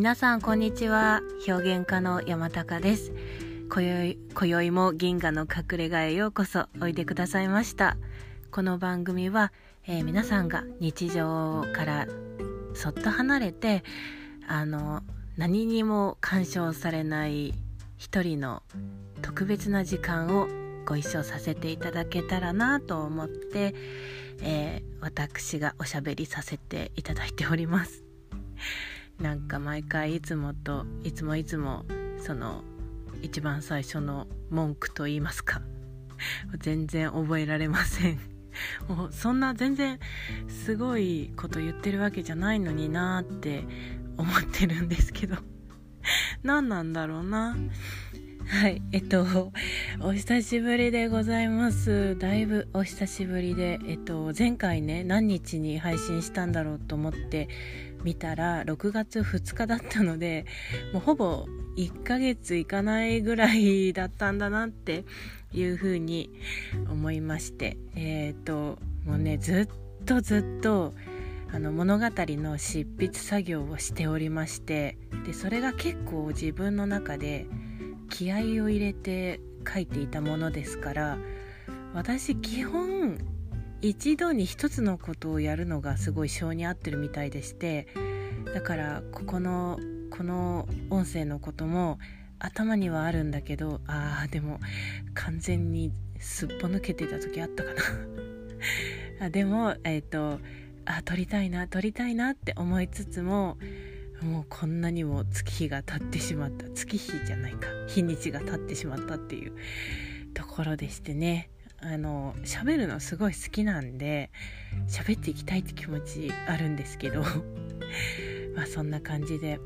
皆さんこんにちは。表現家の山高です。今宵今宵も銀河の隠れ家へようこそ。おいでくださいました。この番組は、えー、皆さんが日常からそっと離れてあの何にも干渉されない一人の特別な時間をご一緒させていただけたらなと思って、えー、私がおしゃべりさせていただいております。なんか毎回いつもといつもいつもその一番最初の文句と言いますか。全然覚えられません。もうそんな全然すごいこと言ってるわけじゃないのになーって思ってるんですけど。何なんだろうな。はい、えっと、お久しぶりでございます。だいぶお久しぶりで、えっと、前回ね、何日に配信したんだろうと思って見たら、6月2日だったので、もうほぼ1ヶ月いかないぐらいだったんだなっていうふうに思いまして、えっと、もうね、ずっとずっと、あの物語の執筆作業をしておりましてでそれが結構自分の中で気合を入れて書いていたものですから私基本一度に一つのことをやるのがすごい性に合ってるみたいでしてだからここのこの音声のことも頭にはあるんだけどあーでも完全にすっぽ抜けてた時あったかな。あでもえっ、ー、とあ撮りたいな撮りたいなって思いつつももうこんなにも月日が経ってしまった。月日じゃないか。日にちが経ってしまったっていうところでしてね。あの喋るのすごい好きなんで喋っていきたいって気持ちあるんですけど まあそんな感じで。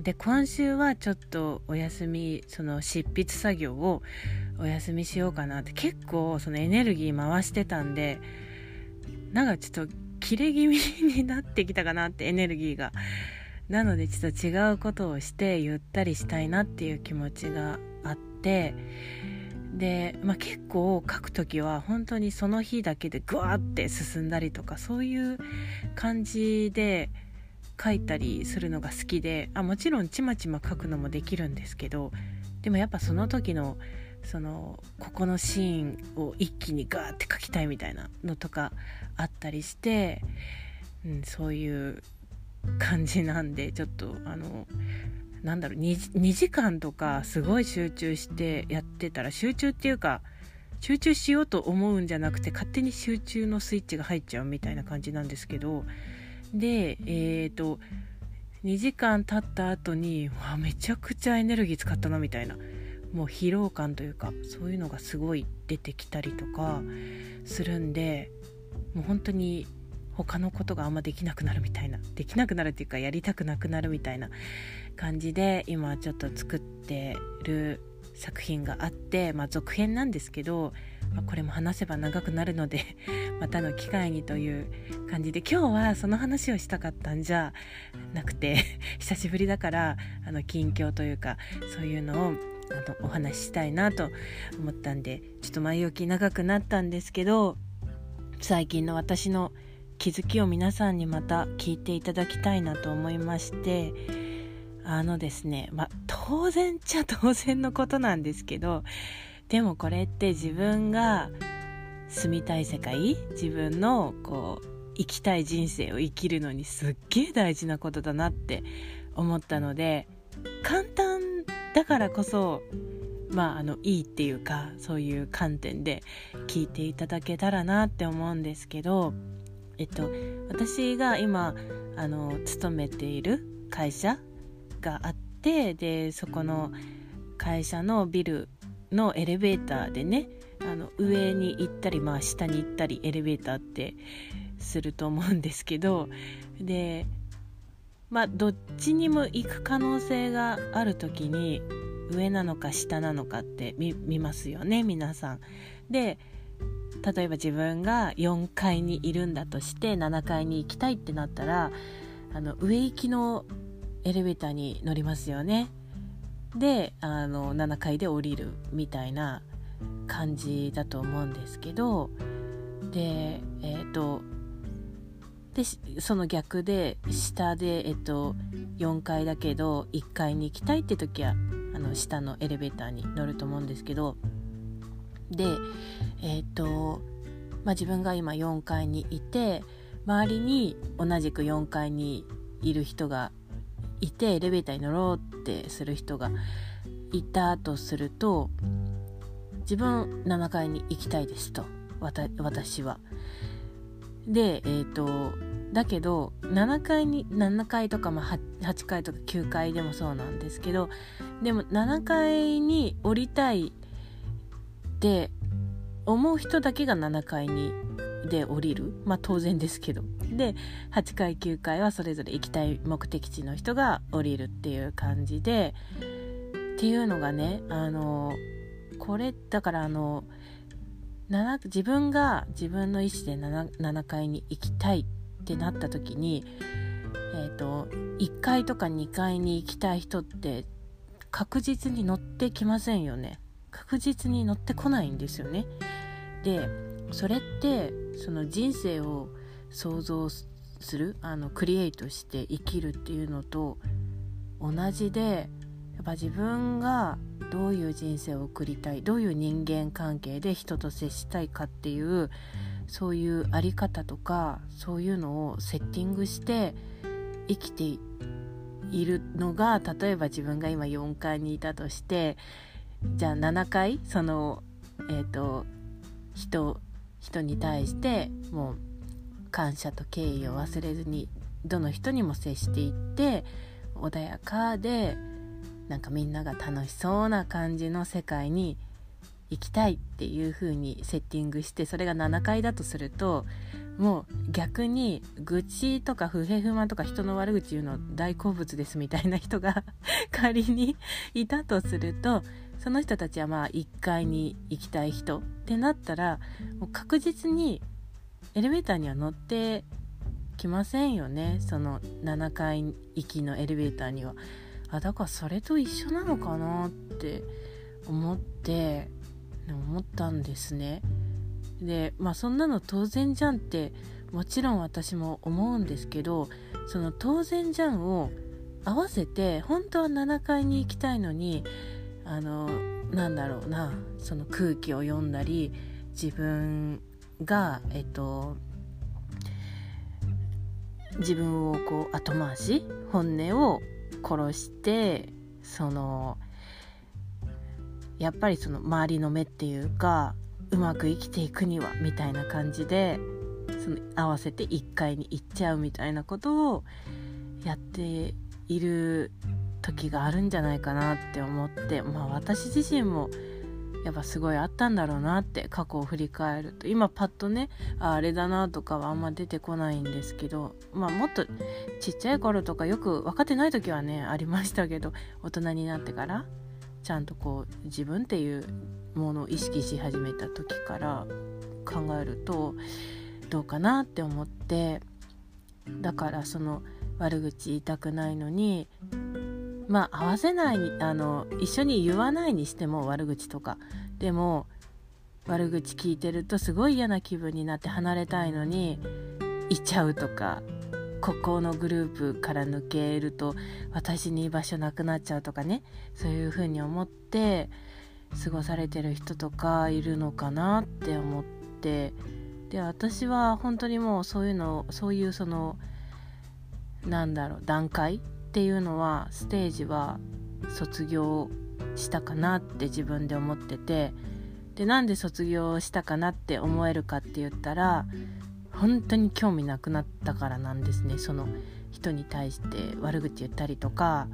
で今週はちょっとお休みその執筆作業をお休みしようかなって結構そのエネルギー回してたんでなんかちょっと切れ気味になってきたかなってエネルギーが。なのでちょっと違うことをしてゆったりしたいなっていう気持ちがあってで、まあ、結構書く時は本当にその日だけでグワーって進んだりとかそういう感じで書いたりするのが好きであもちろんちまちま書くのもできるんですけどでもやっぱその時のそのここのシーンを一気にガーって書きたいみたいなのとかあったりして、うん、そういう感じなんでちょっとあのなんだろう 2, 2時間とかすごい集中してやってたら集中っていうか集中しようと思うんじゃなくて勝手に集中のスイッチが入っちゃうみたいな感じなんですけどでえっ、ー、と2時間経った後にわめちゃくちゃエネルギー使ったなみたいなもう疲労感というかそういうのがすごい出てきたりとかするんでもう本当に他のことがあんまできなくなるみたいなできなくなるっていうかやりたくなくなるみたいな感じで今ちょっと作ってる作品があって、まあ、続編なんですけど、まあ、これも話せば長くなるので またの機会にという感じで今日はその話をしたかったんじゃなくて 久しぶりだからあの近況というかそういうのをあのお話ししたいなと思ったんでちょっと前置き長くなったんですけど最近の私の気づきを皆さんにまた聞いていただきたいなと思いましてあのですねまあ当然っちゃ当然のことなんですけどでもこれって自分が住みたい世界自分のこう生きたい人生を生きるのにすっげえ大事なことだなって思ったので簡単だからこそまああのいいっていうかそういう観点で聞いていただけたらなって思うんですけどえっと、私が今あの勤めている会社があってでそこの会社のビルのエレベーターでねあの上に行ったり、まあ、下に行ったりエレベーターってすると思うんですけどでまあどっちにも行く可能性がある時に上なのか下なのかって見ますよね皆さん。で例えば自分が4階にいるんだとして7階に行きたいってなったらあの上行きのエレベーターに乗りますよね。であの7階で降りるみたいな感じだと思うんですけどでえっ、ー、とでその逆で下で、えっと、4階だけど1階に行きたいって時はあの下のエレベーターに乗ると思うんですけどでえっとまあ自分が今4階にいて周りに同じく4階にいる人がいてエレベーターに乗ろうってする人がいたとすると自分7階に行きたいですと私は。でえっ、ー、とだけど7階に7階とか、まあ、8階とか9階でもそうなんですけどでも7階に降りたいって思う人だけが7階にで降りる。まあ当然ですけど。で8階9階はそれぞれ行きたい目的地の人が降りるっていう感じで。っていうのがねあのこれだからあの自分が自分の意思で 7, 7階に行きたいってなった時に、えーと、1階とか2階に行きたい人って確実に乗ってきませんよね。確実に乗ってこないんですよね。でそれってその人生を想像するあのクリエイトして生きるっていうのと同じでやっぱ自分がどういう人生を送りたいどういう人間関係で人と接したいかっていうそういうあり方とかそういうのをセッティングして生きているのが例えば自分が今4階にいたとしてじゃあ7階そのえっ、ー、と人人に対してもう感謝と敬意を忘れずにどの人にも接していって穏やかでなんかみんなが楽しそうな感じの世界に行きたいっていう風にセッティングしてそれが7回だとするともう逆に愚痴とか不平不満とか人の悪口言うの大好物ですみたいな人が 仮にいたとするとその人たちはまあ1階に行きたい人ってなったらもう確実にエレベーターには乗ってきませんよねその7階行きのエレベーターには。あだからそれと一緒なのかなって思って思ったんですね。でまあそんなの当然じゃんってもちろん私も思うんですけどその当然じゃんを合わせて本当は7階に行きたいのにあのなんだろうなその空気を読んだり自分がえっと自分をこう後回し本音を殺してそのやっぱりその周りの目っていうかうまく生きていくにはみたいな感じでその合わせて1階に行っちゃうみたいなことをやっている時があるんじゃないかなって思ってまあ私自身もやっぱすごいあったんだろうなって過去を振り返ると今パッとねああれだなとかはあんま出てこないんですけどまあもっとちっちゃい頃とかよく分かってない時はねありましたけど大人になってからちゃんとこう自分っていうものを意識し始めた時から考えるとどうかなって思ってだからその悪口言いたくないのにまあ合わせないあの一緒に言わないにしても悪口とか。でも悪口聞いてるとすごい嫌な気分になって離れたいのにいちゃうとか。ここのグループから抜けると私に居場所なくなっちゃうとかね。そういうふうに思って過ごされてる人とかいるのかなって思って。で私は本当にもうそういうのそういうそのなんだろう段階っていうのはステージは卒業したかなって自分で思ってて。でなんで卒業したかなって思えるかって言ったら本当に興味なくなったからなんですね。その人に対して悪口言ったりとか。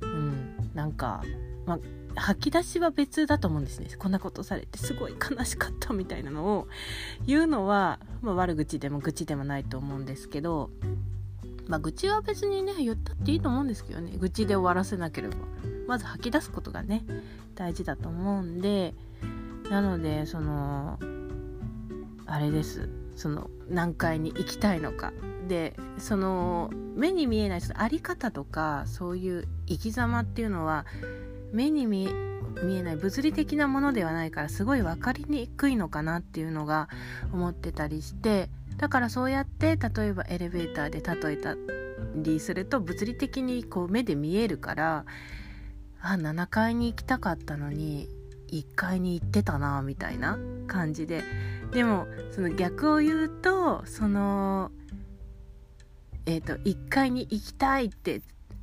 うん。なんか、まあ、吐き出しは別だと思うんですね。こんなことされてすごい悲しかったみたいなのを。言うのは、まあ、悪口でも愚痴でもないと思うんですけど。まあ、愚痴は別にね言ったっていいと思うんですけどね。愚痴で終わらせなければ。まず吐き出すことがね大事だと思うんで。なのでそのあれです。その何階に行きたいのか。でその目に見えないあり方とかそういう生き様っていうのは目に見えない物理的なものではないからすごい分かりにくいのかなっていうのが思ってたりしてだからそうやって例えばエレベーターで例えたりすると物理的にこう目で見えるからあ7階に行きたかったのに1階に行ってたなみたいな感じででもその逆を言うとそのえっ、ー、と1階に行きたいって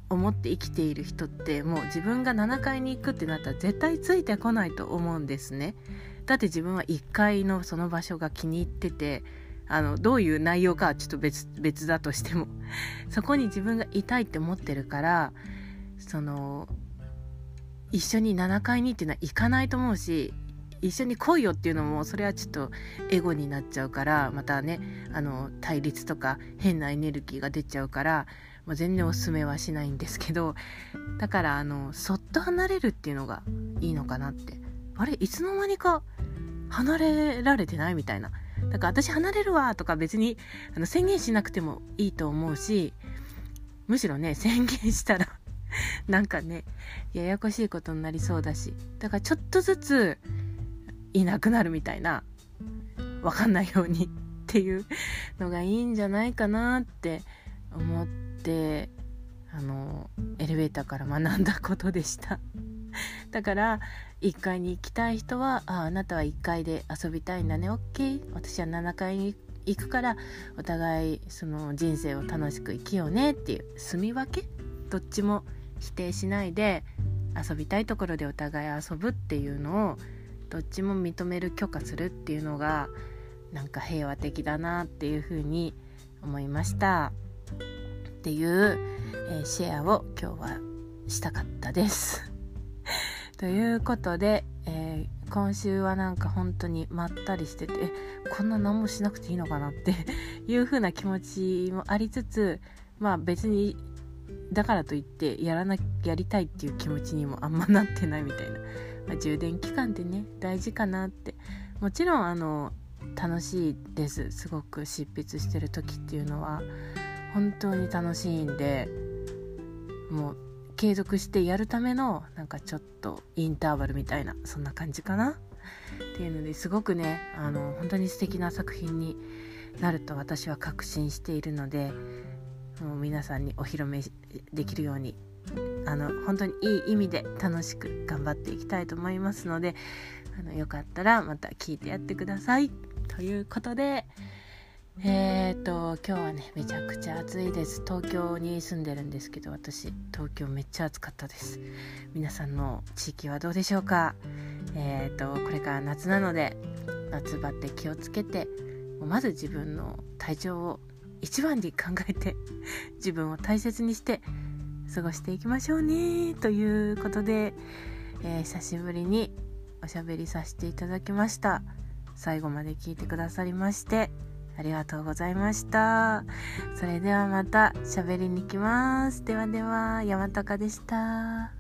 思って生きている人ってもう自分が7階に行くってなったら絶対ついてこないと思うんですね。だって自分は1階のその場所が気に入っててあのどういう内容かはちょっと別別だとしても そこに自分がいたいって思ってるからその一緒に7階にっていうのは行かないと思うし一緒に来いよっていうのもそれはちょっとエゴになっちゃうからまたねあの対立とか変なエネルギーが出ちゃうからもう全然おすすめはしないんですけどだからあのそっと離れるっていうのがいいのかなって。あれいつの間にか離れられてないみたいな。だから私離れるわとか別にあの宣言しなくてもいいと思うしむしろね宣言したらなんかねややこしいことになりそうだし。だからちょっとずついなくなるみたいなわかんないように っていうのがいいんじゃないかなって思ってあのエレベーターから学んだことでした。だから1階に行きたい人はああなたは1階で遊びたいんだね。OK 私は7階に行くからお互いその人生を楽しく生きようね。っていう住み分け。どっちも否定しないで遊びたいところでお互い遊ぶっていうのをどっちも認める許可するっていうのがなんか平和的だなっていうふうに思いましたっていう、えー、シェアを今日はしたかったです。ということで、えー、今週はなんか本当にまったりしててこんな何もしなくていいのかなっていう風な気持ちもありつつまあ別にだからといってやらなやりたいっていう気持ちにもあんまなってないみたいな、まあ、充電期間ってね大事かなって。もちろんあの楽しいです。すごく執筆してる時っていうのは。本当に楽しいんでもう継続してやるためのなんかちょっとインターバルみたいなそんな感じかな。っていうのですごくねあの本当に素敵な作品になると私は確信しているのでもう皆さんにお披露目できるようにあの本当にいい意味で楽しく頑張っていきたいと思いますのであのよかったらまた聞いてやってください。ということでえーと今日はねめちゃくちゃ暑いです。東京に住んでるんですけど私東京めっちゃ暑かったです。皆さんの地域はどうでしょうか？えーとこれから夏なので夏バテ気をつけてまず自分の体調を一番に考えて自分を大切にして過ごしていきましょうねということで、えー、久しぶりにおしゃべりさせていただきました最後まで聞いてくださりましてありがとうございました。それではまたしゃべりに来ます。ではでは、山高でした。